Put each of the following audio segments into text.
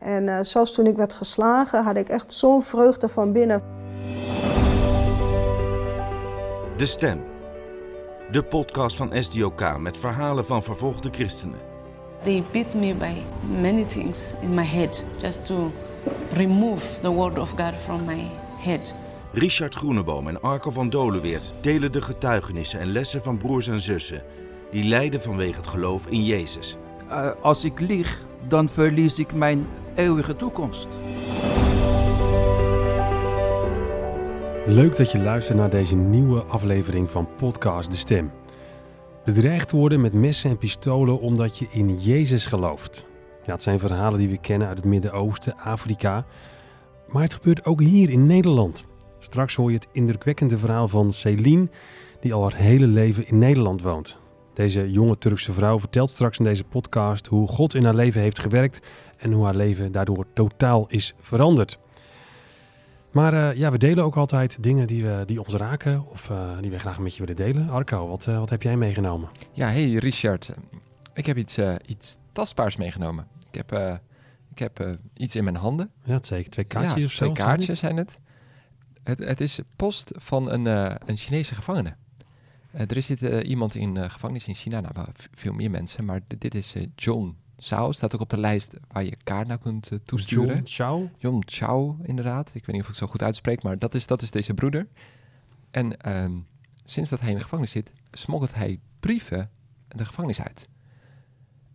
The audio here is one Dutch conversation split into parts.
En uh, zelfs toen ik werd geslagen, had ik echt zo'n vreugde van binnen. De Stem. De podcast van SDOK met verhalen van vervolgde christenen. They beat me by many things in my head just to remove the word of God from my head. Richard Groeneboom en Arco van Dolenweert delen de getuigenissen en lessen van broers en zussen die lijden vanwege het geloof in Jezus. Uh, als ik lieg, dan verlies ik mijn eeuwige toekomst. Leuk dat je luistert naar deze nieuwe aflevering van Podcast De Stem. Bedreigd worden met messen en pistolen omdat je in Jezus gelooft. Ja, het zijn verhalen die we kennen uit het Midden-Oosten, Afrika. Maar het gebeurt ook hier in Nederland. Straks hoor je het indrukwekkende verhaal van Celine, die al haar hele leven in Nederland woont. Deze jonge Turkse vrouw vertelt straks in deze podcast hoe God in haar leven heeft gewerkt en hoe haar leven daardoor totaal is veranderd. Maar uh, ja, we delen ook altijd dingen die, we, die ons raken of uh, die we graag met je willen delen. Arco, wat, uh, wat heb jij meegenomen? Ja, hey Richard. Ik heb iets, iets tastbaars meegenomen. Ik heb, ik heb iets in mijn handen. Ja, zeker. Twee kaartjes ja, of zo? Twee kaartjes zijn het. Het, het is post van een, een Chinese gevangene. Er is dit, iemand in gevangenis in China, nou, veel meer mensen, maar dit is John Zhao staat ook op de lijst waar je kaart naar kunt uh, toesturen. John Chao? John Chao, inderdaad. Ik weet niet of ik het zo goed uitspreek, maar dat is, dat is deze broeder. En um, sinds dat hij in de gevangenis zit, smokkelt hij brieven de gevangenis uit.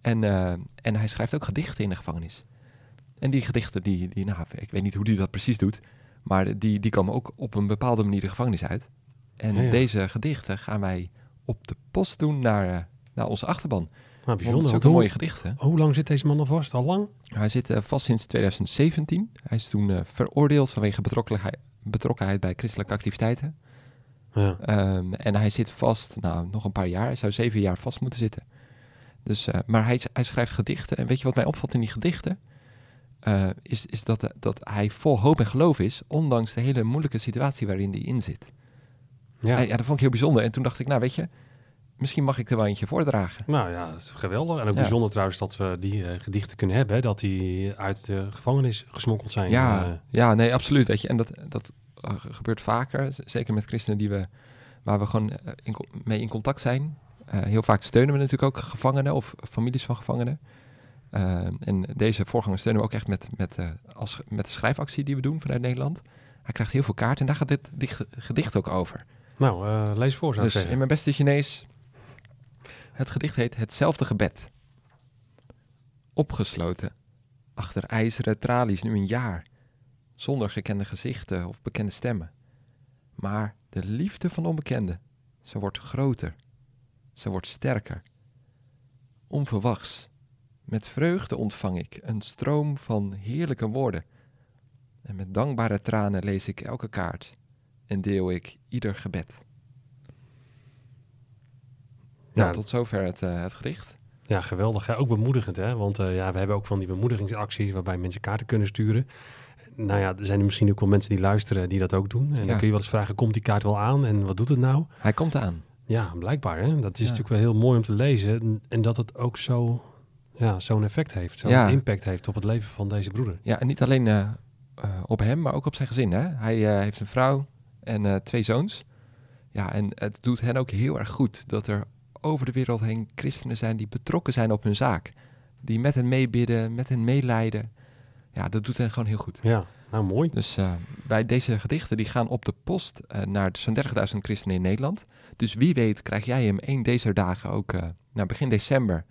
En, uh, en hij schrijft ook gedichten in de gevangenis. En die gedichten, die, die, nou, ik weet niet hoe hij dat precies doet, maar die, die komen ook op een bepaalde manier de gevangenis uit. En ja, deze gedichten gaan wij op de post doen naar, uh, naar onze achterban. Nou, bijzonder. Mooie gedichten. Hoe lang zit deze man al vast? Al lang? Hij zit uh, vast sinds 2017. Hij is toen uh, veroordeeld vanwege betrokkenheid, betrokkenheid bij christelijke activiteiten. Ja. Um, en hij zit vast, nou, nog een paar jaar. Hij zou zeven jaar vast moeten zitten. Dus, uh, maar hij, hij, schrijft gedichten. En weet je wat mij opvalt in die gedichten? is, is dat, dat hij vol hoop en geloof is, ondanks de hele moeilijke situatie waarin hij in zit. Ja. ja, dat vond ik heel bijzonder. En toen dacht ik, nou weet je, misschien mag ik er wel eentje voordragen. Nou ja, dat is geweldig. En ook ja. bijzonder trouwens dat we die uh, gedichten kunnen hebben, dat die uit de gevangenis gesmokkeld zijn. Ja, uh, ja nee, absoluut. Weet je. En dat, dat uh, gebeurt vaker, zeker met christenen die we, waar we gewoon in, mee in contact zijn. heel vaak steunen we natuurlijk ook gevangenen of families van gevangenen. en deze voorganger steunen we ook echt met, met, als, met de schrijfactie die we doen vanuit Nederland. Hij krijgt heel veel kaarten en daar gaat dit gedicht ook over. Nou, lees voor, zou dus zeggen. in mijn beste Chinees het gedicht heet Hetzelfde gebed. Opgesloten, achter ijzeren tralies nu een jaar, zonder gekende gezichten of bekende stemmen. Maar de liefde van onbekende, ze wordt groter, ze wordt sterker. Onverwachts, met vreugde ontvang ik een stroom van heerlijke woorden. En met dankbare tranen lees ik elke kaart en deel ik ieder gebed. Nou, tot zover het, uh, het gedicht. Ja, geweldig. Ja, ook bemoedigend, hè? Want uh, ja, we hebben ook van die bemoedigingsacties waarbij mensen kaarten kunnen sturen. Nou ja, er zijn er misschien ook wel mensen die luisteren die dat ook doen. En ja. dan kun je wel eens vragen, komt die kaart wel aan en wat doet het nou? Hij komt aan. Ja, blijkbaar. Hè? Dat is ja. natuurlijk wel heel mooi om te lezen. En, en dat het ook zo, ja, zo'n effect heeft, zo'n ja. impact heeft op het leven van deze broeder. Ja, en niet alleen uh, op hem, maar ook op zijn gezin. Hè? Hij heeft een vrouw en twee zoons. Ja, en het doet hen ook heel erg goed dat er over de wereld heen christenen zijn die betrokken zijn op hun zaak. Die met hen meebidden, met hen meelijden. Ja, dat doet hen gewoon heel goed. Ja, nou mooi. Dus uh, bij deze gedichten, die gaan op de post uh, naar zo'n 30.000 christenen in Nederland. Dus wie weet krijg jij hem één deze dagen ook uh, nou, begin december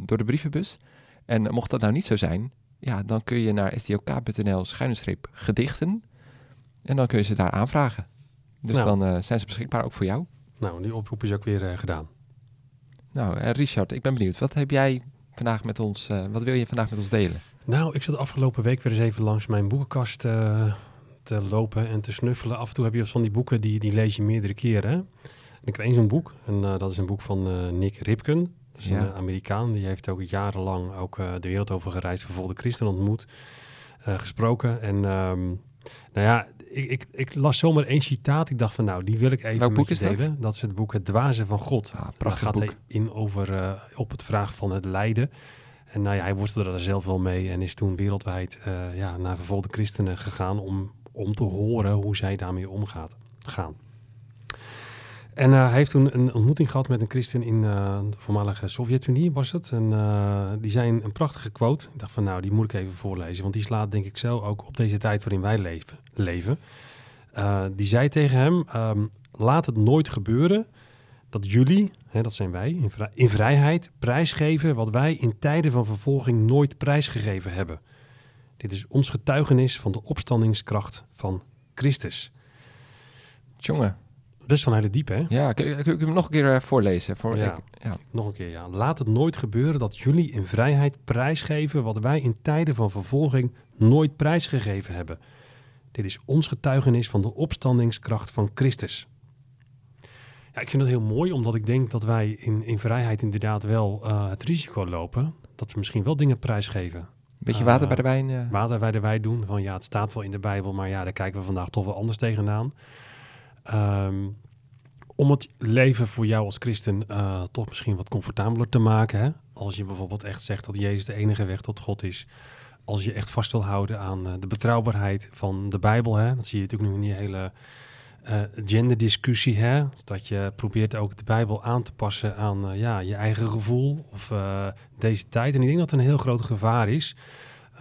door de brievenbus. En mocht dat nou niet zo zijn, ja, dan kun je naar stok.nl schuine gedichten. En dan kun je ze daar aanvragen. Dus nou. dan zijn ze beschikbaar ook voor jou. Nou, die oproep is ook weer gedaan. Nou, uh, Richard, ik ben benieuwd. Wat heb jij vandaag met ons, wat wil je vandaag met ons delen? Nou, ik zat afgelopen week weer eens even langs mijn boekenkast te lopen en te snuffelen. Af en toe heb je van die boeken, die, die lees je meerdere keren. En ik heb één zo'n boek, en dat is een boek van Nick Ripken. Dat is ja. een Amerikaan, die heeft ook jarenlang ook de wereld over gereisd, vervolgde christen ontmoet, gesproken. En um, nou ja, ik, ik, ik, las zomaar één citaat. Ik dacht van nou, die wil ik even Welk met je delen. Dat? dat? is het boek Het Dwazen van God. Ah, prachtig gaat boek. in over uh, op het vraag van het lijden. En nou ja, hij worstelde daar zelf wel mee en is toen wereldwijd uh, ja, naar vervolgde christenen gegaan om, om te horen hoe zij daarmee omgaan. Gaan. En uh, hij heeft toen een ontmoeting gehad met een christen in uh, de voormalige Sovjet-Unie, was het. En die zei een prachtige quote. Ik dacht van nou, die moet ik even voorlezen, want die slaat denk ik zo ook op deze tijd waarin wij leven. leven. die zei tegen hem, um, laat het nooit gebeuren dat jullie, hè, dat zijn wij, in, in vrijheid prijsgeven wat wij in tijden van vervolging nooit prijsgegeven hebben. Dit is ons getuigenis van de opstandingskracht van Christus. Jongen. Best van hele diep, hè? Ja, kun ik hem nog een keer eh, voorlezen? Voor, ja, ja, nog een keer, ja. Laat het nooit gebeuren dat jullie in vrijheid prijsgeven wat wij in tijden van vervolging nooit prijsgegeven hebben. Dit is ons getuigenis van de opstandingskracht van Christus. Ja, ik vind het heel mooi, omdat ik denk dat wij in, in vrijheid inderdaad wel uh, het risico lopen dat we misschien wel dingen prijsgeven. Beetje water bij de wijn. Uh. Water bij de wijn doen. Van ja, het staat wel in de Bijbel, maar ja, daar kijken we vandaag toch wel anders tegenaan. Um, om het leven voor jou als christen uh, toch misschien wat comfortabeler te maken. Hè? Als je bijvoorbeeld echt zegt dat Jezus de enige weg tot God is. Als je echt vast wil houden aan de betrouwbaarheid van de Bijbel. Hè? Dat zie je natuurlijk nu in die hele uh, genderdiscussie, hè? dat je probeert ook de Bijbel aan te passen aan ja, je eigen gevoel of deze tijd. En ik denk dat het een heel groot gevaar is.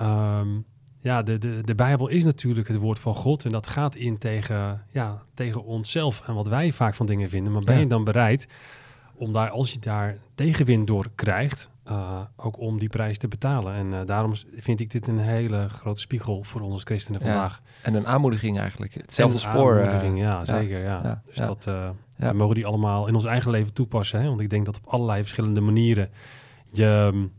Um, ja, de, de, de Bijbel is natuurlijk het woord van God en dat gaat in tegen, ja, tegen onszelf en wat wij vaak van dingen vinden. Maar ben ja. je dan bereid om daar, als je daar tegenwind door krijgt, uh, ook om die prijs te betalen. En uh, daarom vind ik dit een hele grote spiegel voor ons als christenen vandaag. Ja. En een aanmoediging eigenlijk. Hetzelfde spoor. Eh, aanmoediging, uh, ja, zeker. Ja. ja. Dus dat we mogen die allemaal in ons eigen leven toepassen. Hè? Want ik denk dat op allerlei verschillende manieren je mm,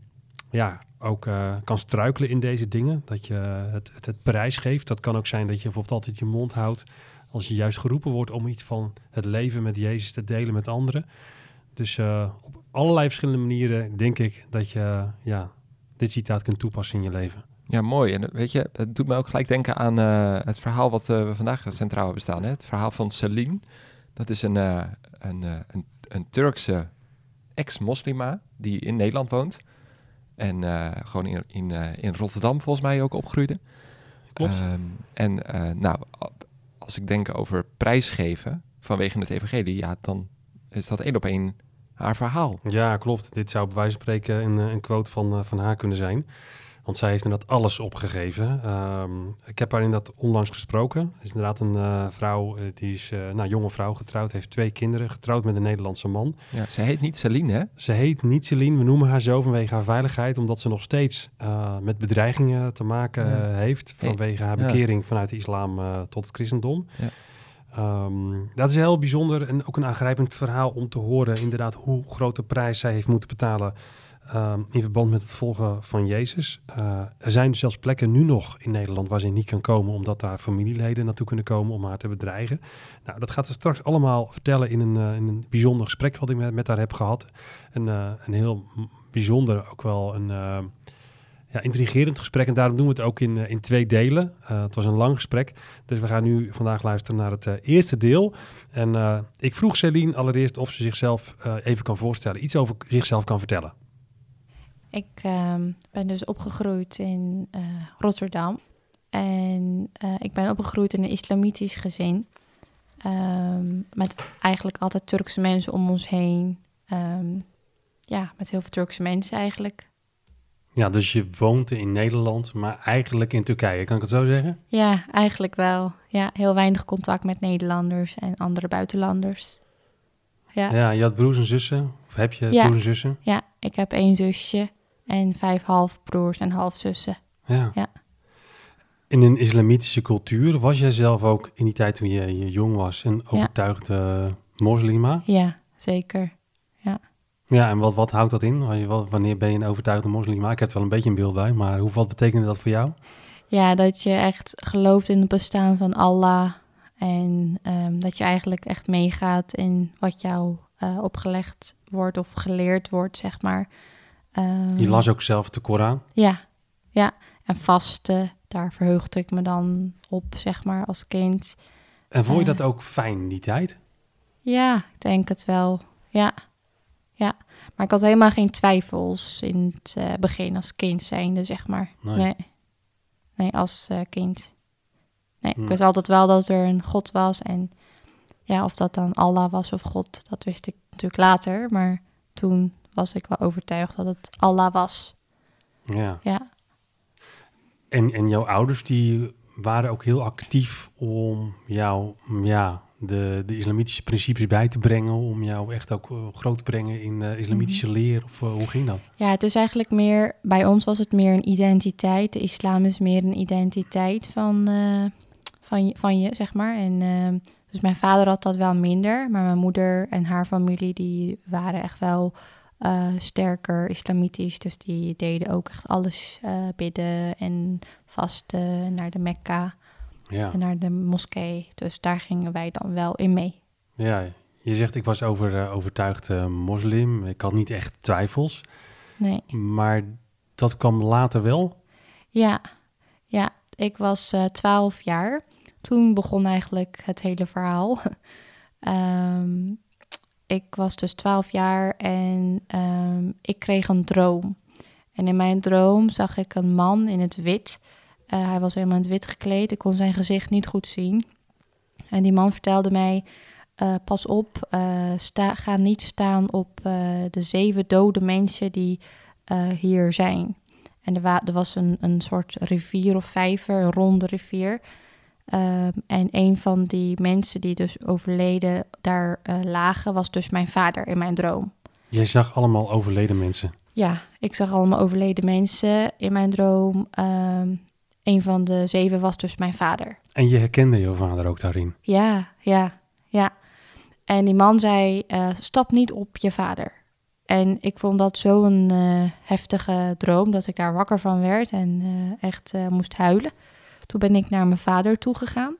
ja, ook kan struikelen in deze dingen. Dat je het, het, het prijs geeft. Dat kan ook zijn dat je bijvoorbeeld altijd je mond houdt. Als je juist geroepen wordt om iets van het leven met Jezus te delen met anderen. Dus uh, op allerlei verschillende manieren denk ik dat je ja, dit citaat kunt toepassen in je leven. Ja, mooi. En weet je, het doet me ook gelijk denken aan uh, het verhaal wat we vandaag centraal hebben staan. Hè? Het verhaal van Celine. Dat is een, een, een, een, Turkse ex-moslima die in Nederland woont. En gewoon in, in, in Rotterdam volgens mij ook opgroeide. Klopt. Um, en nou, als ik denk over prijsgeven vanwege het evangelie, ja, dan is dat één op één haar verhaal. Ja, klopt. Dit zou bij wijze van spreken een, een quote van, van haar kunnen zijn. Want zij heeft inderdaad alles opgegeven. Um, ik heb haar inderdaad onlangs gesproken. Het is inderdaad een uh, vrouw, uh, die is uh, nou, jonge vrouw getrouwd, heeft twee kinderen, getrouwd met een Nederlandse man. Ja, ze heet niet Celine, hè? Ze heet niet Celine. We noemen haar zo vanwege haar veiligheid, omdat ze nog steeds met bedreigingen te maken ja. heeft vanwege haar bekering vanuit de islam tot het christendom. Ja. Um, dat is heel bijzonder en ook een aangrijpend verhaal om te horen inderdaad hoe grote prijs zij heeft moeten betalen um, in verband met het volgen van Jezus. Uh, er zijn zelfs plekken nu nog in Nederland waar ze niet kan komen omdat daar familieleden naartoe kunnen komen om haar te bedreigen. Nou, dat gaat ze straks allemaal vertellen in een, uh, in een bijzonder gesprek wat ik met, haar heb gehad. En uh, een heel bijzonder ook wel een ja, intrigerend gesprek. En daarom doen we het ook in, in twee delen. Het was een lang gesprek. Dus we gaan nu vandaag luisteren naar het eerste deel. En ik vroeg Celine allereerst of ze zichzelf even kan voorstellen. Iets over zichzelf kan vertellen. Ik ehm, ben dus opgegroeid in Rotterdam. En ik ben opgegroeid in een islamitisch gezin. Um, met eigenlijk altijd Turkse mensen om ons heen. Um, ja, met heel veel Turkse mensen eigenlijk. Ja, dus je woont in Nederland, maar eigenlijk in Turkije, kan ik het zo zeggen? Ja, eigenlijk wel. Ja, heel weinig contact met Nederlanders en andere buitenlanders. Ja, ja je had broers en zussen? Of heb je ja. broers en zussen? Ja, ik heb één zusje en vijf halfbroers en halfzussen. Ja. ja. In een islamitische cultuur, was jij zelf ook in die tijd toen je, je jong was een overtuigde ja. moslima? Ja, zeker. Ja. Ja, en wat, wat houdt dat in? Wanneer ben je een overtuigde moslim? Ik heb er wel een beetje een beeld bij, maar hoe, wat betekende dat voor jou? Ja, dat je echt gelooft in het bestaan van Allah. En um, dat je eigenlijk echt meegaat in wat jou uh, opgelegd wordt of geleerd wordt, zeg maar. Um, je las ook zelf de Koran? Ja, ja. En vasten, daar verheugde ik me dan op, zeg maar, als kind. En vond je uh, dat ook fijn, die tijd? Ja, ik denk het wel, ja. ja. Maar ik had helemaal geen twijfels in het uh, begin als kind zijnde, zeg maar. Nee. Nee, nee, als uh, kind. Nee, Hmm. ik wist altijd wel dat er een God was. En ja, of dat dan Allah was of God, dat wist ik natuurlijk later. Maar toen was ik wel overtuigd dat het Allah was. Ja. Ja, En, en jouw ouders die waren ook heel actief om jou ja, de, de islamitische principes bij te brengen. Om jou echt ook eh, groot te brengen in de islamitische Mhm. leer. Of eh, hoe ging dat? Ja, het is eigenlijk meer, bij ons was het meer een identiteit. De islam is meer een identiteit van, eh, van, je, van je, zeg maar. En, eh, dus mijn vader had dat wel minder, maar mijn moeder en haar familie, die waren echt wel eh, sterker islamitisch. Dus die deden ook echt alles eh, bidden en vasten naar de Mekka Ja. en naar de moskee. Dus daar gingen wij dan wel in mee. ja, je zegt ik was over, eh, overtuigd moslim. Ik had niet echt twijfels. Nee. Maar dat kwam later wel. Ja, ja ik was twaalf jaar. Toen begon eigenlijk het hele verhaal. Ehm, ik was dus twaalf jaar en ehm, ik kreeg een droom. En in mijn droom zag ik een man in het wit. Eh, hij was helemaal in het wit gekleed. Ik kon zijn gezicht niet goed zien. En die man vertelde mij: eh, pas op, eh, sta, ga niet staan op de zeven dode mensen die hier zijn. En er, er was een, een soort rivier of vijver, een ronde rivier. Ehm, en een van die mensen die dus overleden daar eh, lagen, was dus mijn vader in mijn droom. Jij zag allemaal overleden mensen. Ja, ik zag allemaal overleden mensen in mijn droom. Ehm, een van de zeven was dus mijn vader. En je herkende jouw vader ook daarin. Ja, ja, ja. En die man zei, eh, stap niet op je vader. En ik vond dat zo'n eh, heftige droom dat ik daar wakker van werd en echt moest huilen. Toen ben ik naar mijn vader toegegaan.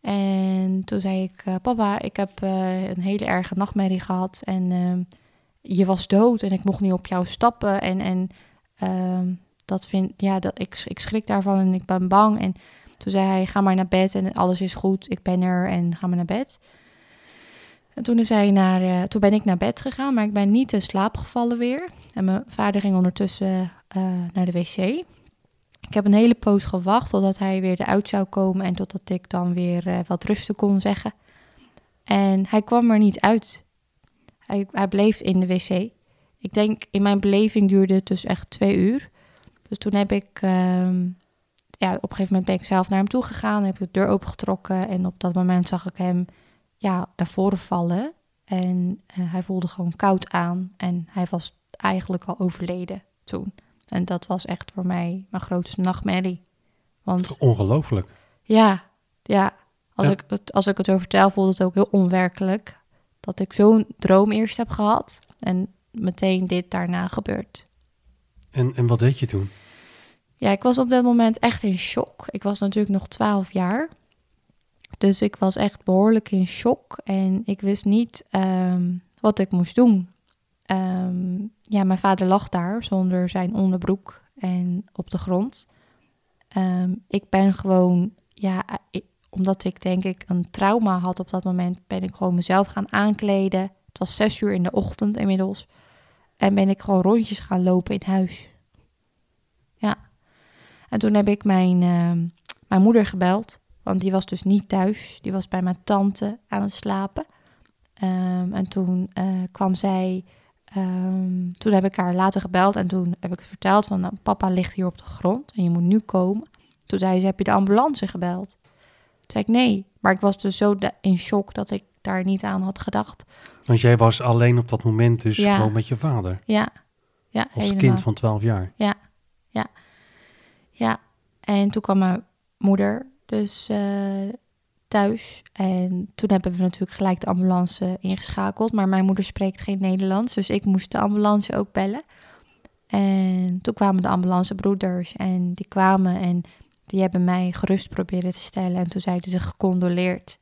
En toen zei ik, eh, papa, ik heb eh, een hele erge nachtmerrie gehad en ehm, je was dood en ik mocht niet op jou stappen. En, en ehm, dat vind, ja, dat, ik, ik schrik daarvan en ik ben bang. En toen zei hij, ga maar naar bed en alles is goed, ik ben er en ga maar naar bed. En toen, is hij naar, eh, toen ben ik naar bed gegaan, maar ik ben niet in slaap gevallen weer. En mijn vader ging ondertussen eh, naar de wc. Ik heb een hele poos gewacht totdat hij weer eruit zou komen en totdat ik dan weer eh, wat rusten kon zeggen. En hij kwam er niet uit. Hij, hij bleef in de wc. Ik denk, in mijn beleving duurde het dus echt twee uur. Dus toen heb ik, ehm, ja, op een gegeven moment ben ik zelf naar hem toe gegaan. Heb ik de deur opengetrokken en op dat moment zag ik hem ja, naar voren vallen. En eh, hij voelde gewoon koud aan en hij was eigenlijk al overleden toen. En dat was echt voor mij mijn grootste nachtmerrie. Want Ongelooflijk. ja, ja. Als, Ja. Ik het, als ik het zo vertel, voelde het ook heel onwerkelijk. Dat ik zo'n droom eerst heb gehad en meteen dit daarna gebeurt. En, en wat deed je toen? Ja, ik was op dat moment echt in shock. Ik was natuurlijk nog 12 jaar. Dus ik was echt behoorlijk in shock. En ik wist niet ehm, wat ik moest doen. Ehm, ja, mijn vader lag daar zonder zijn onderbroek en op de grond. Ehm, ik ben gewoon, ja, ik- omdat ik denk ik een trauma had op dat moment, ben ik gewoon mezelf gaan aankleden. Het was zes uur in de ochtend inmiddels. En ben ik gewoon rondjes gaan lopen in huis. Ja. En toen heb ik mijn, ehm, mijn moeder gebeld, want die was dus niet thuis. Die was bij mijn tante aan het slapen. En toen eh, kwam zij, ehm, toen heb ik haar later gebeld en toen heb ik het verteld van nou, papa ligt hier op de grond en je moet nu komen. Toen zei ze, heb je de ambulance gebeld? Toen zei ik nee, maar ik was dus zo in shock dat ik daar niet aan had gedacht. Want jij was alleen op dat moment dus Ja. gewoon met je vader. Ja, ja Als helemaal. kind van 12 jaar. Ja, en toen kwam mijn moeder dus eh, thuis. En toen hebben we natuurlijk gelijk de ambulance ingeschakeld. Maar mijn moeder spreekt geen Nederlands, dus ik moest de ambulance ook bellen. En toen kwamen de ambulancebroeders en die kwamen en die hebben mij gerust proberen te stellen. En toen zeiden ze gecondoleerd.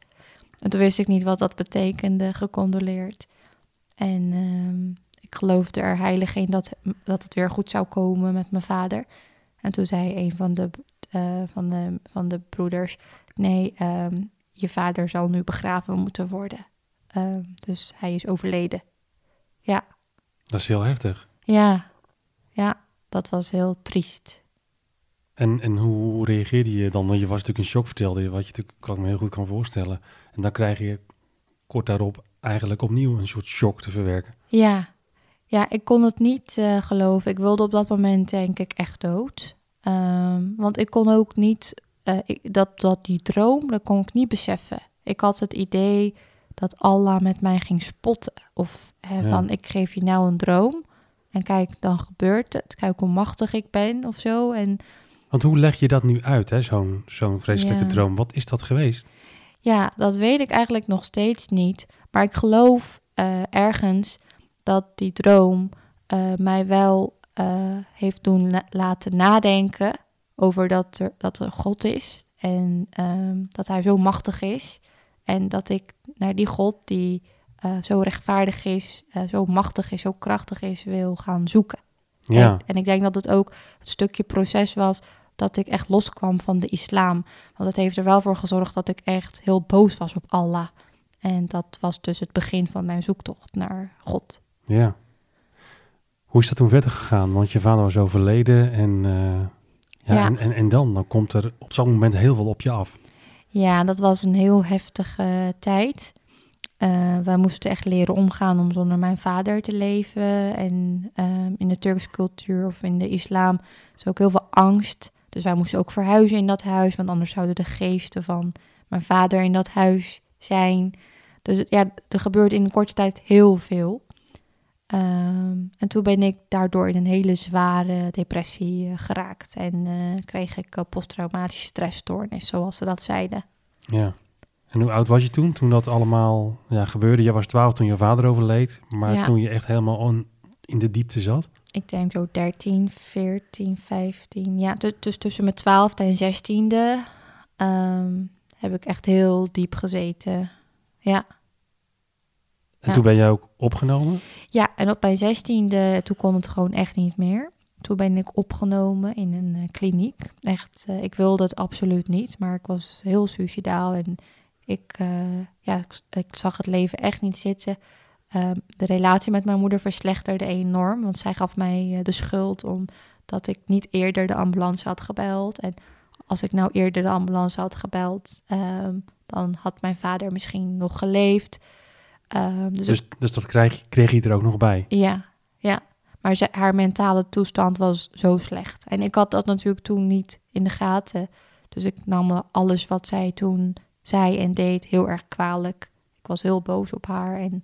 En toen wist ik niet wat dat betekende, gecondoleerd. En ehm, ik geloofde er heilig in dat, dat het weer goed zou komen met mijn vader. En toen zei een van de, eh, van de, van de broeders: Nee, ehm, je vader zal nu begraven moeten worden. Ehm, dus hij is overleden. Ja. Dat is heel heftig. Ja, ja, dat was heel triest. En, en hoe reageerde je dan? Want je was natuurlijk in shock, vertelde je, wat je natuurlijk, kan ik me heel goed kan voorstellen. En dan krijg je kort daarop eigenlijk opnieuw een soort shock te verwerken. Ja, ja ik kon het niet uh, geloven. Ik wilde op dat moment denk ik echt dood. Um, want ik kon ook niet, uh, ik, dat, dat die droom, dat kon ik niet beseffen. Ik had het idee dat Allah met mij ging spotten. Of hè, ja. van, ik geef je nou een droom en kijk, dan gebeurt het. Kijk hoe machtig ik ben of zo. En, Want hoe leg je dat nu uit, hè? zo'n zo'n vreselijke Ja. droom? Wat is dat geweest? Ja, dat weet ik eigenlijk nog steeds niet. Maar ik geloof eh, ergens dat die droom eh, mij wel eh, heeft doen la- laten nadenken over dat er, dat er God is. En ehm, dat hij zo machtig is. En dat ik naar die God die eh, zo rechtvaardig is, eh, zo machtig is, zo krachtig is, wil gaan zoeken. Ja, En, en ik denk dat het ook het stukje proces was dat ik echt loskwam van de islam. Want het heeft er wel voor gezorgd dat ik echt heel boos was op Allah. En dat was dus het begin van mijn zoektocht naar God. ja. Hoe is dat toen verder gegaan? Want je vader was overleden en, eh, ja, Ja. En, en, en dan? Dan komt er op zo'n moment heel veel op je af. Ja, dat was een heel heftige tijd. Eh wij moesten echt leren omgaan om zonder mijn vader te leven. En ehm, in de Turkse cultuur of in de islam is ook heel veel angst. Dus wij moesten ook verhuizen in dat huis, want anders zouden de geesten van mijn vader in dat huis zijn. Dus ja, er gebeurde in een korte tijd heel veel. Ehm, en toen ben ik daardoor in een hele zware depressie eh, geraakt. En eh, kreeg ik eh, posttraumatische stressstoornis, zoals ze dat zeiden. Ja. En hoe oud was je toen, toen dat allemaal ja, gebeurde? Je was 12 toen je vader overleed, maar Ja. toen je echt helemaal on- in de diepte zat? Ik denk zo 13, 14, 15. Ja, dus, dus tussen mijn 12e en 16e ehm, heb ik echt heel diep gezeten. Ja. En toen ben je ook opgenomen? ja, en op mijn 16e, toen kon het gewoon echt niet meer. Toen ben ik opgenomen in een eh, kliniek. Echt, eh, ik wilde het absoluut niet, maar ik was heel suicidaal en ik, eh, ja, ik, ik zag het leven echt niet zitten. Ehm, de relatie met mijn moeder verslechterde enorm, want zij gaf mij de schuld omdat ik niet eerder de ambulance had gebeld. En als ik nou eerder de ambulance had gebeld, ehm, dan had mijn vader misschien nog geleefd. Ehm, dus, Dus, dus dat kreeg, kreeg je er ook nog bij? ja, ja. Maar ze, haar mentale toestand was zo slecht. En ik had dat natuurlijk toen niet in de gaten. Dus ik nam me alles wat zij toen zei en deed heel erg kwalijk. Ik was heel boos op haar en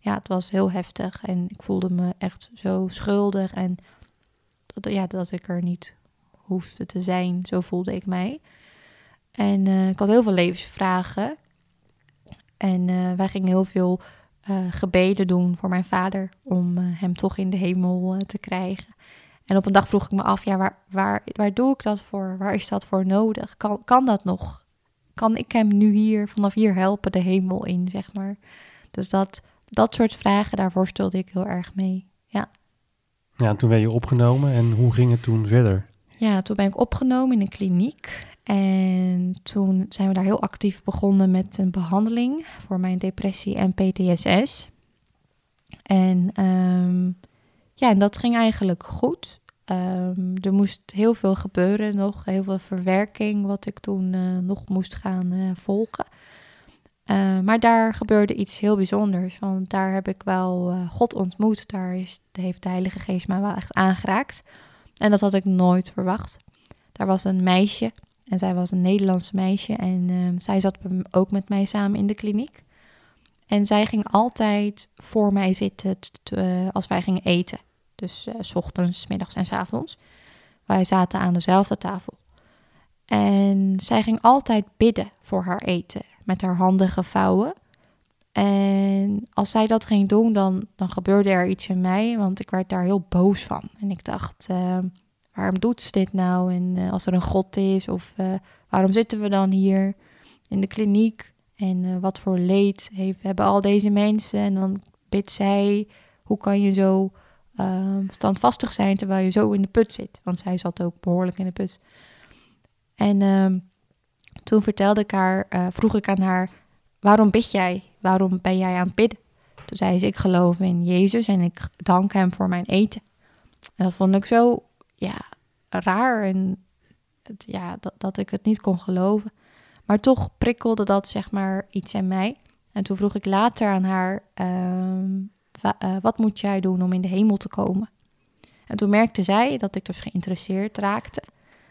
ja, het was heel heftig. En ik voelde me echt zo schuldig en dat, ja, dat ik er niet hoefde te zijn. Zo voelde ik mij. En eh, ik had heel veel levensvragen. En eh, wij gingen heel veel eh, gebeden doen voor mijn vader om eh, hem toch in de hemel te krijgen. En op een dag vroeg ik me af, ja, waar, waar, waar doe ik dat voor? Waar is dat voor nodig? Kan, kan dat nog? Kan ik hem nu hier, vanaf hier helpen, de hemel in, zeg maar? Dus dat, dat soort vragen, daar worstelde ik heel erg mee. Ja. Ja, en toen ben je opgenomen en hoe ging het toen verder? Ja, toen ben ik opgenomen in een kliniek. En toen zijn we daar heel actief begonnen met een behandeling voor mijn depressie en PTSS. En ehm, ja, en dat ging eigenlijk goed. Ehm, er moest heel veel gebeuren nog, heel veel verwerking wat ik toen eh, nog moest gaan eh, volgen. Eh, maar daar gebeurde iets heel bijzonders, want daar heb ik wel eh, God ontmoet. Daar is, heeft de Heilige Geest mij wel echt aangeraakt. En dat had ik nooit verwacht. Daar was een meisje en zij was een Nederlands meisje en ehm, zij zat ook met mij samen in de kliniek. En zij ging altijd voor mij zitten eh, als wij gingen eten. Dus eh, s ochtends, middags en s avonds. Wij zaten aan dezelfde tafel. En zij ging altijd bidden voor haar eten, met haar handen gevouwen. En als zij dat ging doen, dan, dan gebeurde er iets in mij, want ik werd daar heel boos van. En ik dacht, eh, waarom doet ze dit nou? En eh, als er een God is, of eh, waarom zitten we dan hier in de kliniek? En eh, wat voor leed heeft, hebben al deze mensen? En dan bidt zij, hoe kan je zo eh, standvastig zijn terwijl je zo in de put zit? Want zij zat ook behoorlijk in de put. En ehm, toen vertelde ik haar, vroeg ik aan haar, waarom bid jij? Waarom ben jij aan het bidden? Toen zei ze, ik geloof in Jezus en ik dank hem voor mijn eten. En dat vond ik zo, ja, raar en ja, dat, dat ik het niet kon geloven. Maar toch prikkelde dat, zeg maar, iets in mij. En toen vroeg ik later aan haar, ehm, eh, wat moet jij doen om in de hemel te komen? En toen merkte zij dat ik dus geïnteresseerd raakte.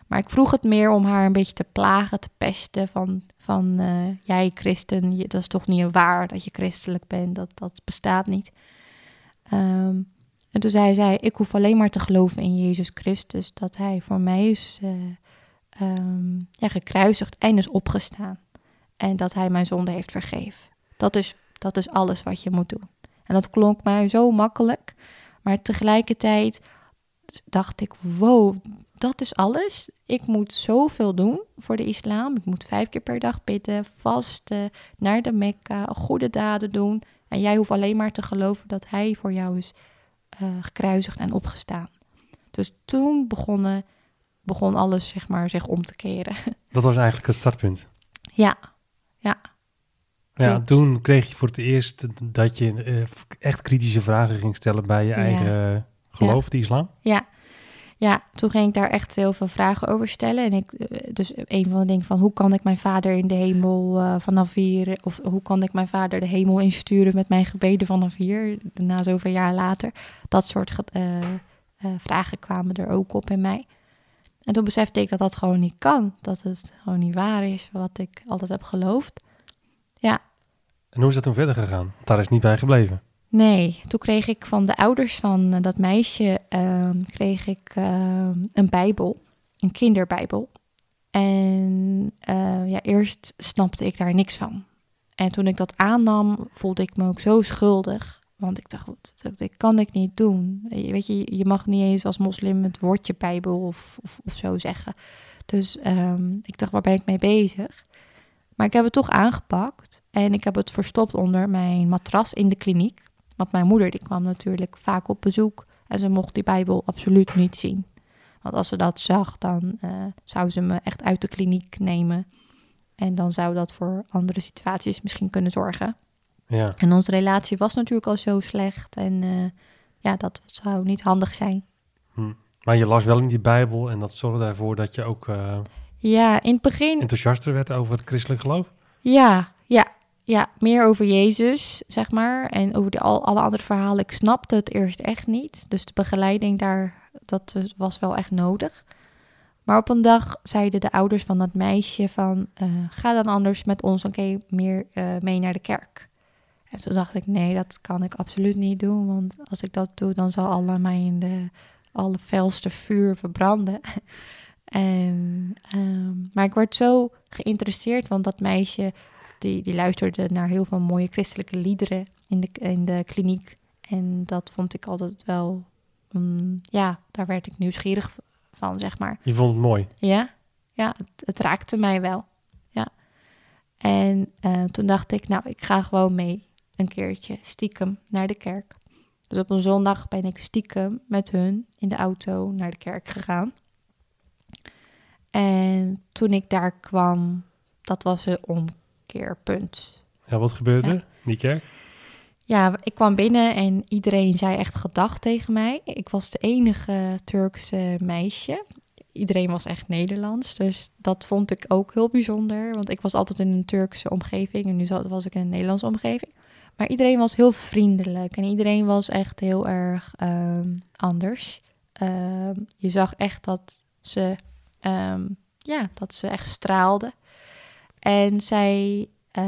Maar ik vroeg het meer om haar een beetje te plagen, te pesten van, van eh, jij christen, je, dat is toch niet waar dat je christelijk bent, dat, dat bestaat niet. Ehm, en toen zei zij, ik hoef alleen maar te geloven in Jezus Christus, dat hij voor mij is eh, ehm, ja, gekruisigd en is opgestaan. En dat hij mijn zonde heeft vergeven. Dat is, dat is alles wat je moet doen. En dat klonk mij zo makkelijk, maar tegelijkertijd dacht ik, wow, dat is alles. Ik moet zoveel doen voor de islam. Ik moet vijf keer per dag bidden, vasten, naar de Mekka, goede daden doen. En jij hoeft alleen maar te geloven dat hij voor jou is eh, gekruisigd en opgestaan. Dus toen begonnen, begon alles zeg maar, zich om te keren. Dat was eigenlijk het startpunt. ja, ja, Ja, Klopt. toen kreeg je voor het eerst dat je eh, echt kritische vragen ging stellen bij je Ja. eigen eh, geloof, de islam. Ja. Ja, toen ging ik daar echt heel veel vragen over stellen. En ik, eh, dus een van de dingen van hoe kan ik mijn vader in de hemel eh, vanaf hier, of hoe kan ik mijn vader de hemel insturen met mijn gebeden vanaf hier, na zoveel jaar later. Dat soort eh, vragen kwamen er ook op in mij. En toen besefte ik dat dat gewoon niet kan. Dat het gewoon niet waar is wat ik altijd heb geloofd. En hoe is dat toen verder gegaan? Daar is niet bij gebleven. Nee, toen kreeg ik van de ouders van eh, dat meisje ehm, kreeg ik ehm, een bijbel, een kinderbijbel. En eh, ja, eerst snapte ik daar niks van. En toen ik dat aannam, voelde ik me ook zo schuldig. Want ik dacht, wat, dat, kan ik niet doen. Weet je, je mag niet eens als moslim het woordje bijbel of, of, of zo zeggen. Dus ehm, ik dacht, waar ben ik mee bezig? Maar ik heb het toch aangepakt. En ik heb het verstopt onder mijn matras in de kliniek. Want mijn moeder die kwam natuurlijk vaak op bezoek. En ze mocht die Bijbel absoluut niet zien. Want als ze dat zag, dan eh, zou ze me echt uit de kliniek nemen. En dan zou dat voor andere situaties misschien kunnen zorgen. Ja. En onze relatie was natuurlijk al zo slecht. En eh, ja, dat zou niet handig zijn. Maar je las wel in die Bijbel en dat zorgde ervoor dat je ook eh, Ja, in het begin enthousiaster werd over het christelijk geloof. Ja, ja, meer over Jezus, zeg maar. En over de, al, alle andere verhalen. Ik snapte het eerst echt niet. Dus de begeleiding daar, dat was wel echt nodig. Maar op een dag zeiden de ouders van dat meisje van... eh, ga dan anders met ons keer meer eh, mee naar de kerk. En toen dacht ik, nee, dat kan ik absoluut niet doen. Want als ik dat doe, dan zal alle mijn de, alle felste vuur verbranden. en, ehm, maar ik werd zo geïnteresseerd, want dat meisje die, die luisterde naar heel veel mooie christelijke liederen in de, in de kliniek. En dat vond ik altijd wel, mm, ja, daar werd ik nieuwsgierig van, zeg maar. Je vond het mooi. Ja, ja het, het raakte mij wel. Ja. En eh, toen dacht ik, nou, ik ga gewoon mee een keertje stiekem naar de kerk. Dus op een zondag ben ik stiekem met hun in de auto naar de kerk gegaan. En toen ik daar kwam, dat was Ja, wat gebeurde Ja. die kerk? Ja, ik kwam binnen en iedereen zei echt gedag tegen mij. Ik was de enige Turkse meisje. Iedereen was echt Nederlands, dus dat vond ik ook heel bijzonder. Want ik was altijd in een Turkse omgeving en nu was ik in een Nederlandse omgeving. Maar iedereen was heel vriendelijk en iedereen was echt heel erg ehm, anders. Ehm, je zag echt dat ze, ehm, ja, dat ze echt straalden. En zij eh,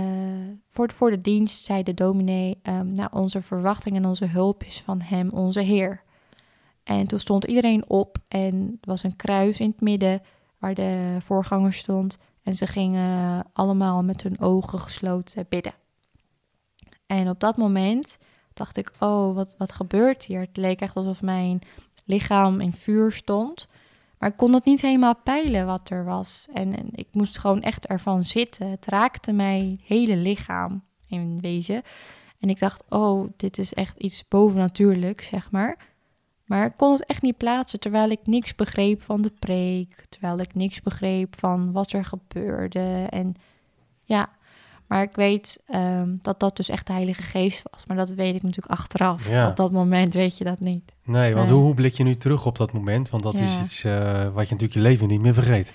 voor, voor de dienst zei de dominee, ehm, nou, onze verwachting en onze hulp is van hem, onze Heer. En toen stond iedereen op en was een kruis in het midden waar de voorganger stond. En ze gingen allemaal met hun ogen gesloten bidden. En op dat moment dacht ik, oh, wat, wat gebeurt hier? Het leek echt alsof mijn lichaam in vuur stond. Maar ik kon het niet helemaal peilen wat er was. En, en ik moest gewoon echt ervan zitten. Het raakte mijn hele lichaam in wezen. En ik dacht, oh, dit is echt iets bovennatuurlijk, zeg maar. Maar ik kon het echt niet plaatsen, terwijl ik niks begreep van de preek. Terwijl ik niks begreep van wat er gebeurde. En ja, Maar ik weet ehm, dat dat dus echt de Heilige Geest was. Maar dat weet ik natuurlijk achteraf. Ja. Op dat moment weet je dat niet. Nee, want Nee. hoe blik je nu terug op dat moment? Want dat is iets eh, wat je natuurlijk je leven niet meer vergeet.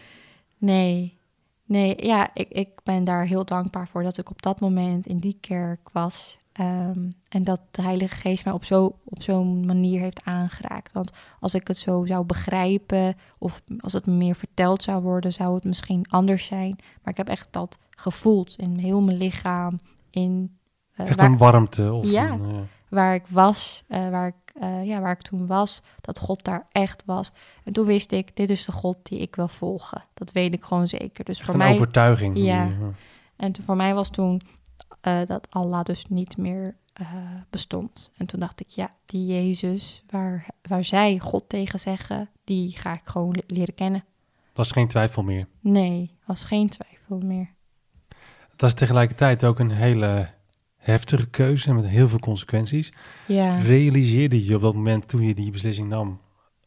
Nee, nee, ja, ik, ik ben daar heel dankbaar voor dat ik op dat moment in die kerk was. Ehm, en dat de Heilige Geest mij op zo- op zo'n manier heeft aangeraakt. Want als ik het zo zou begrijpen, of als het me meer verteld zou worden, zou het misschien anders zijn. Maar ik heb echt dat gevoeld in heel mijn lichaam, in eh, Echt waar- een warmte. Of Ja. een, waar ik was, eh, waar, ik, eh, ja, waar ik toen was, dat God daar echt was. En toen wist ik, dit is de God die ik wil volgen. Dat weet ik gewoon zeker. Dus echt voor een mij, overtuiging. Ja. en toen, voor mij was toen dat Allah dus niet meer bestond. En toen dacht ik, ja, die Jezus, waar, waar zij God tegen zeggen, die ga ik gewoon le- leren kennen. Is geen twijfel meer. Nee, was geen twijfel meer. Dat is tegelijkertijd ook een hele heftige keuze met heel veel consequenties. Ja, Realiseerde je op dat moment toen je die beslissing nam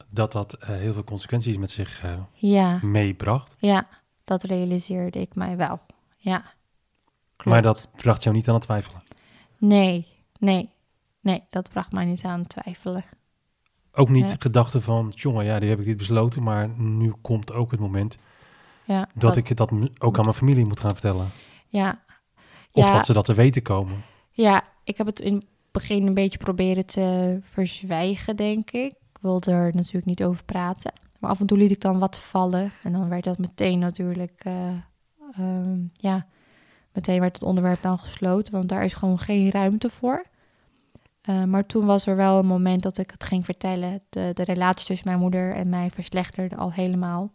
dat dat eh, heel veel consequenties met zich eh, ja, meebracht? ja, dat realiseerde ik mij wel. Ja, klopt. Maar dat bracht jou niet aan het twijfelen. Nee, nee, nee, dat bracht mij niet aan het twijfelen. Ook niet Nee. gedachten van, jongen, ja, die heb ik dit besloten, maar nu komt ook het moment Ja, dat ik dat ook aan mijn familie moet gaan vertellen. Ja, Of ja, dat ze dat te weten komen. ja, ik heb het in het begin een beetje proberen te verzwijgen, denk ik. Ik wilde er natuurlijk niet over praten. Maar af en toe liet ik dan wat vallen. En dan werd dat meteen natuurlijk, eh, ehm, ja, meteen werd het onderwerp dan gesloten. Want daar is gewoon geen ruimte voor. Eh, maar toen was er wel een moment dat ik het ging vertellen. De, de relatie tussen mijn moeder en mij verslechterde al helemaal.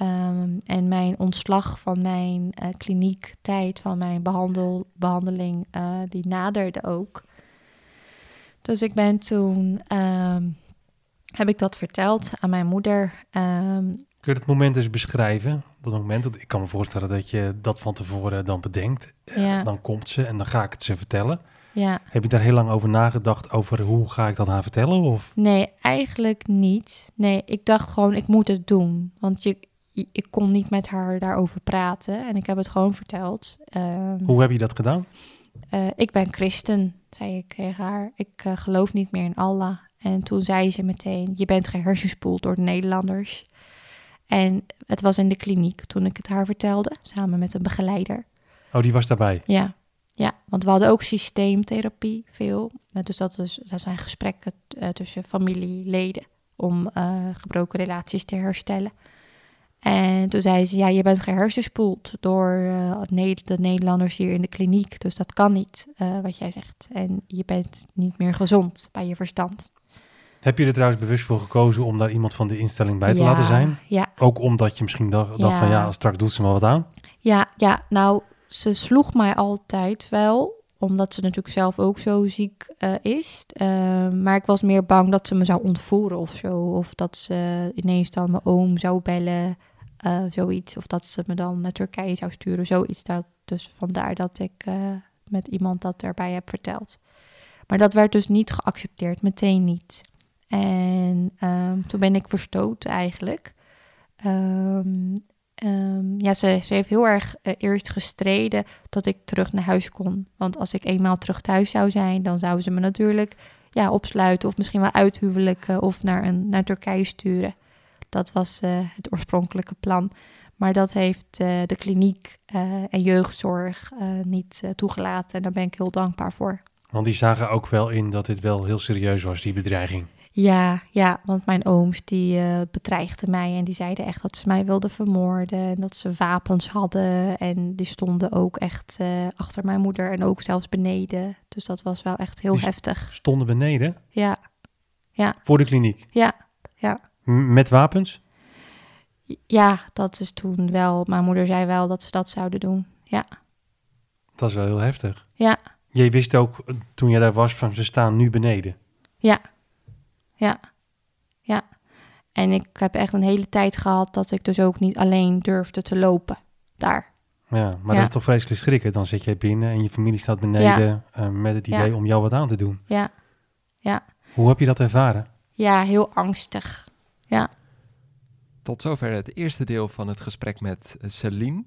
Ehm, en mijn ontslag van mijn eh, kliniektijd, van mijn behandel, behandeling, eh, die naderde ook. Dus ik ben toen, ehm, heb ik dat verteld aan mijn moeder. Ehm, Kun je het moment eens beschrijven? Dat moment, dat- ik kan me voorstellen dat je dat van tevoren dan bedenkt. Eh, Ja. Dan komt ze en dan ga ik het ze vertellen. ja, Heb je daar heel lang over nagedacht over hoe ga ik dat haar vertellen? Of nee, eigenlijk niet. Nee, ik dacht gewoon, ik moet het doen. Want je- ik kon niet met haar daarover praten. En ik heb het gewoon verteld. Ehm, hoe heb je dat gedaan? Eh, ik ben christen, zei ik tegen haar. Ik eh, geloof niet meer in Allah. En toen zei ze meteen, je bent gehersenspoeld door de Nederlanders. En het was in de kliniek toen ik het haar vertelde, samen met een begeleider. Oh, die was daarbij. Ja, ja want we hadden ook systeemtherapie veel. Eh, dus dat, is, dat zijn gesprekken eh, tussen familieleden om gebroken relaties te herstellen. En toen zei ze, ja, je bent gehersenspoeld door eh, de Nederlanders hier in de kliniek. Dus dat kan niet, eh, wat jij zegt. En je bent niet meer gezond bij je verstand. Heb je er trouwens bewust voor gekozen om daar iemand van de instelling bij te Ja, laten zijn? Ja, Ook omdat je misschien dacht, dacht van Ja. ja, straks doet ze me wat aan. Ja, ja, nou, ze sloeg mij altijd wel, omdat ze natuurlijk zelf ook zo ziek eh, is. Eh, maar ik was meer bang dat ze me zou ontvoeren of zo. Of dat ze ineens dan mijn oom zou bellen, eh, zoiets. Of dat ze me dan naar Turkije zou sturen, zoiets. Dat, dus vandaar dat ik eh, met iemand dat erbij heb verteld. Maar dat werd dus niet geaccepteerd, meteen niet. En ehm, toen ben ik verstoten eigenlijk. Ehm, Ehm, ja, ze, ze heeft heel erg eh, eerst gestreden dat ik terug naar huis kon. Want als ik eenmaal terug thuis zou zijn, dan zouden ze me natuurlijk ja, opsluiten of misschien wel uithuwelijken of naar, een, naar Turkije sturen. Dat was eh, het oorspronkelijke plan. Maar dat heeft eh, de kliniek eh, en jeugdzorg niet toegelaten. En daar ben ik heel dankbaar voor. Want die zagen ook wel in dat dit wel heel serieus was, die bedreiging. Ja, ja, want mijn ooms die bedreigden mij en die zeiden echt dat ze mij wilden vermoorden en dat ze wapens hadden en die stonden ook echt achter mijn moeder en ook zelfs beneden. Dus dat was wel echt heel Die heftig. Stonden beneden Ja, voor de kliniek. ja, ja. Met wapens? Ja, dat is toen wel. Mijn moeder zei wel dat ze dat zouden doen. Ja, Dat is wel heel heftig. ja, Jij wist ook eh, toen je daar was van ze staan nu beneden. ja, ja, ja. En ik heb echt een hele tijd gehad dat ik dus ook niet alleen durfde te lopen daar. Ja, maar Ja. dat is toch vreselijk schrikken. Dan zit jij binnen en je familie staat beneden eh, met het idee Ja. om jou wat aan te doen. Ja, ja, Hoe heb je dat ervaren? ja, heel angstig. Ja, Tot zover het eerste deel van het gesprek met eh, Celine.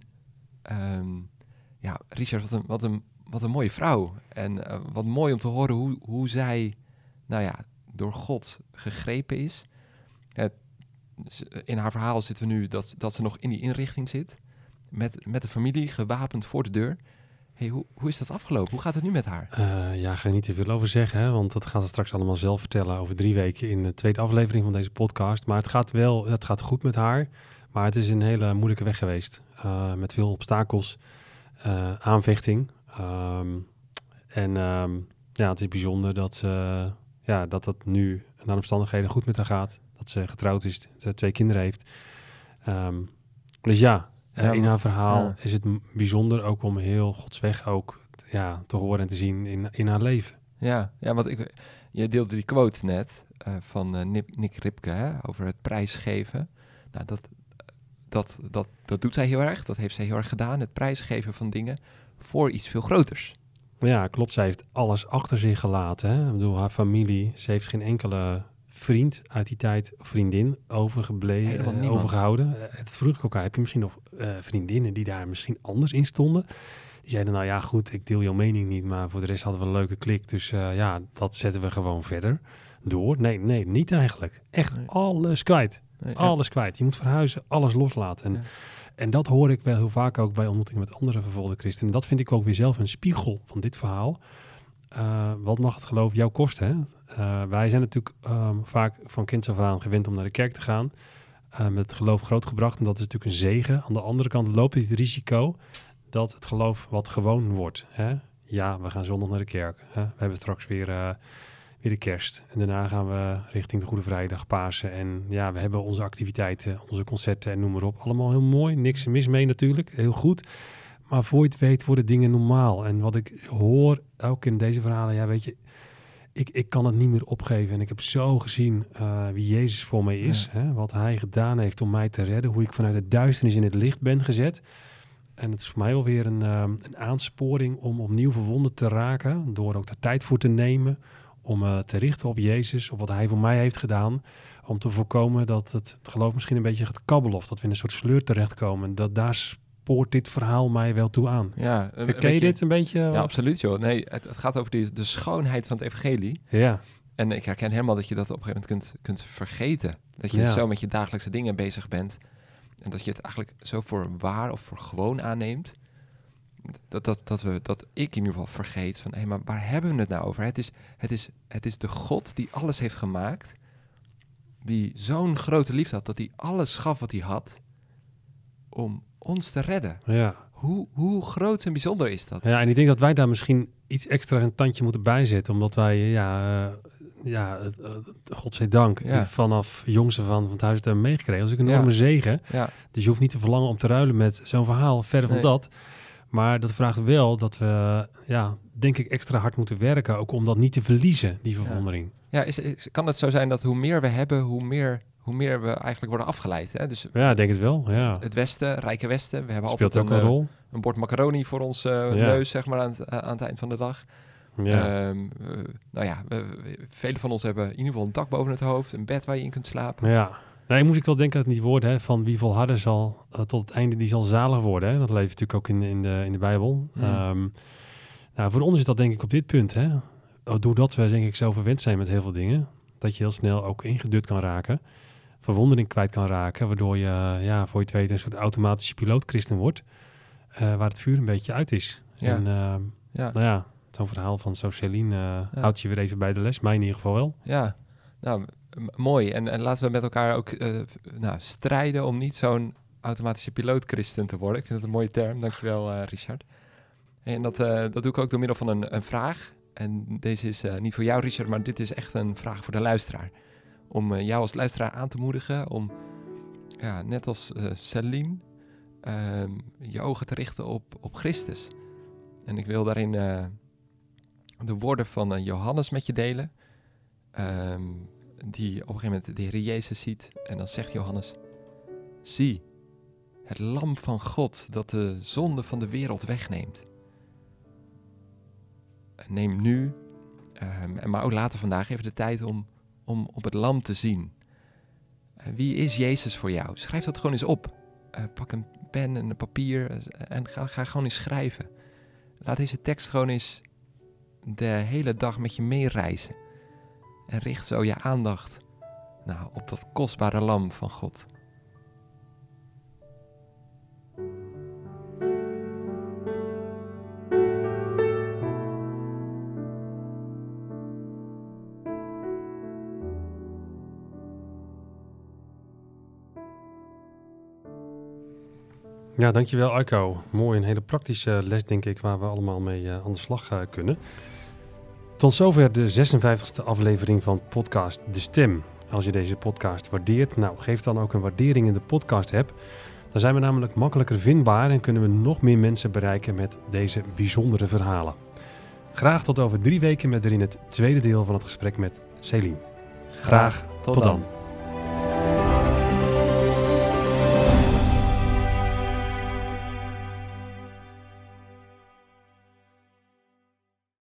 Ehm, ja, Richard, wat een, wat een, wat een mooie vrouw. En eh, wat mooi om te horen hoe, hoe zij, nou ja, door God gegrepen is. Het, in haar verhaal zitten we nu dat, dat ze nog in die inrichting zit. Met, met de familie, gewapend voor de deur. Hey, hoe, hoe is dat afgelopen? Hoe gaat het nu met haar? Uh, ja, ga je niet te veel over zeggen, hè? want dat gaat ze straks allemaal zelf vertellen over drie weken in de tweede aflevering van deze podcast. Maar het gaat wel, het gaat goed met haar. Maar het is een hele moeilijke weg geweest. Uh, met veel obstakels, uh, aanvechting. Um, en um, ja, het is bijzonder dat, uh, ja, dat dat nu naar omstandigheden goed met haar gaat. Dat ze getrouwd is, ze twee kinderen heeft. Um, dus ja, ja in haar verhaal ja. is het bijzonder ook om heel Gods weg ook ja, te horen en te zien in, in haar leven. Ja, ja want ik, je deelde die quote net uh, van uh, Nick, Nick Ripke hè, over het prijsgeven. Nou, dat, dat, dat, dat doet zij heel erg. Dat heeft zij heel erg gedaan. Het prijsgeven van dingen voor iets veel groters. Ja, klopt. Zij heeft alles achter zich gelaten. Hè? Ik bedoel, haar familie. Ze heeft geen enkele vriend uit die tijd, vriendin, overgebleven, uh, overgehouden. Dat vroeg ik elkaar. Heb je misschien nog uh, vriendinnen die daar misschien anders in stonden? Die zeiden, nou ja, goed, ik deel jouw mening niet, maar voor de rest hadden we een leuke klik. Dus ja, dat zetten we gewoon verder door. Nee, nee, niet eigenlijk. Echt nee. alles kwijt. Nee, alles ja. kwijt. Je moet verhuizen, alles loslaten. En, ja. en dat hoor ik wel heel vaak ook bij ontmoetingen met andere vervolgde christenen. En dat vind ik ook weer zelf een spiegel van dit verhaal. Uh, wat mag het geloof jou kosten? Hè? Uh, wij zijn natuurlijk um, vaak van kinds af aan gewend om naar de kerk te gaan. Uh, met het geloof grootgebracht. En dat is natuurlijk een zegen. Aan de andere kant loopt het risico dat het geloof wat gewoon wordt. Hè? Ja, we gaan zondag naar de kerk. Hè? We hebben straks weer, weer de kerst. En daarna gaan we richting de Goede Vrijdag, Pasen. En ja, we hebben onze activiteiten, onze concerten en noem maar op. Allemaal heel mooi. Niks mis mee natuurlijk. Heel goed. Maar voor je het weet worden dingen normaal. En wat ik hoor, ook in deze verhalen, ja weet je, ik, ik kan het niet meer opgeven. En ik heb zo gezien uh, wie Jezus voor mij is. Ja. Hè, wat hij gedaan heeft om mij te redden. Hoe ik vanuit de duisternis in het licht ben gezet. En het is voor mij wel weer een, um, een aansporing om opnieuw verwonderd te raken. Door ook de tijd voor te nemen. Om uh, te richten op Jezus, op wat hij voor mij heeft gedaan. Om te voorkomen dat het, het geloof misschien een beetje gaat kabbelen. Of dat we in een soort sleur terechtkomen. Dat daar spoort dit verhaal mij wel toe aan. Ja, Ken je dit een beetje? Ja, absoluut joh. Nee, het, het gaat over die, de schoonheid van het evangelie. Ja. En ik herken helemaal dat je dat op een gegeven moment kunt, kunt vergeten. Dat je Ja. zo met je dagelijkse dingen bezig bent. En dat je het eigenlijk zo voor waar of voor gewoon aanneemt. Dat, dat, dat, we, dat ik in ieder geval vergeet van, hé, maar waar hebben we het nou over? Het is, het, is, het is de God die alles heeft gemaakt. Die zo'n grote liefde had, dat hij alles gaf wat hij had. Om ons te redden. Ja. Hoe, hoe groot en bijzonder is dat? ja, en ik denk dat wij daar misschien iets extra een tandje moeten bijzetten. Omdat wij, ja, uh, ja uh, godzijdank, Ja. vanaf jongs aan van het huis hebben meegekregen. Dat is een enorme Ja. zegen. Ja, Dus je hoeft niet te verlangen om te ruilen met zo'n verhaal, verder van dat. Maar dat vraagt wel dat we, ja, denk ik, extra hard moeten werken. Ook om dat niet te verliezen, die verwondering. ja is, is- kan het zo zijn dat hoe meer we hebben, hoe meer, hoe meer we eigenlijk worden afgeleid? Hè? Dus Ja, ik denk het wel. Ja. het Westen, Rijke Westen, we hebben Speelt altijd ook een, eh, rol. een bord macaroni voor ons eh, Ja. neus, zeg maar, aan het, aan het eind van de dag. Ja. Ehm, eh, nou ja, we, we- velen van ons hebben in ieder geval een dak boven het hoofd, een bed waar je in kunt slapen. Ja. Nee, moest ik wel denken aan die woorden hè, van wie volharden zal eh, tot het einde, die zal zalig worden. Hè? Dat leeft natuurlijk ook in, in, de, in de Bijbel. Hmm. Ehm, nou, voor ons is dat denk ik op dit punt. Hè? Oh, Doordat we denk ik zo verwend zijn met heel veel dingen, dat je heel snel ook ingedut kan raken. Verwondering kwijt kan raken, waardoor je eh, ja, voor je het weet een soort automatische pilootchristen wordt. eh, waar het vuur een beetje uit is. Ja. En ehm, Ja, nou ja, zo'n verhaal van zo Celine eh, houdt je weer even bij de les. Mij in ieder geval wel. ja. nou, mooi. En, en laten we met elkaar ook eh, nou, strijden om niet zo'n automatische piloot-christen te worden. Ik vind het een mooie term, dankjewel eh Richard. En dat, eh, dat doe ik ook door middel van een, een vraag. En deze is eh, niet voor jou Richard, maar dit is echt een vraag voor de luisteraar. Om eh, jou als luisteraar aan te moedigen om, ja, net als eh Celine, ehm, je ogen te richten op, op Christus. En ik wil daarin eh, de woorden van Johannes met je delen. Ehm, die op een gegeven moment de Heer Jezus ziet. En dan zegt Johannes: Zie, het lam van God dat de zonde van de wereld wegneemt. Neem nu, ehm, en maar ook later vandaag, even de tijd om, om op het lam te zien. Eh, wie is Jezus voor jou? Schrijf dat gewoon eens op. Eh, pak een pen en een papier eh, en ga, ga gewoon eens schrijven. laat deze tekst gewoon eens de hele dag met je meereizen. En richt zo je aandacht nou, op dat kostbare lam van God. Ja, dankjewel Arco. Mooi, een hele praktische les denk ik, waar we allemaal mee uh, aan de slag uh, kunnen. Tot zover de 56e aflevering van podcast De Stem. Als je deze podcast waardeert, nou geef dan ook een waardering in de podcast app. Dan zijn we namelijk makkelijker vindbaar en kunnen we nog meer mensen bereiken met deze bijzondere verhalen. Graag tot over drie weken met erin het tweede deel van het gesprek met Celine. Graag tot, tot dan. dan.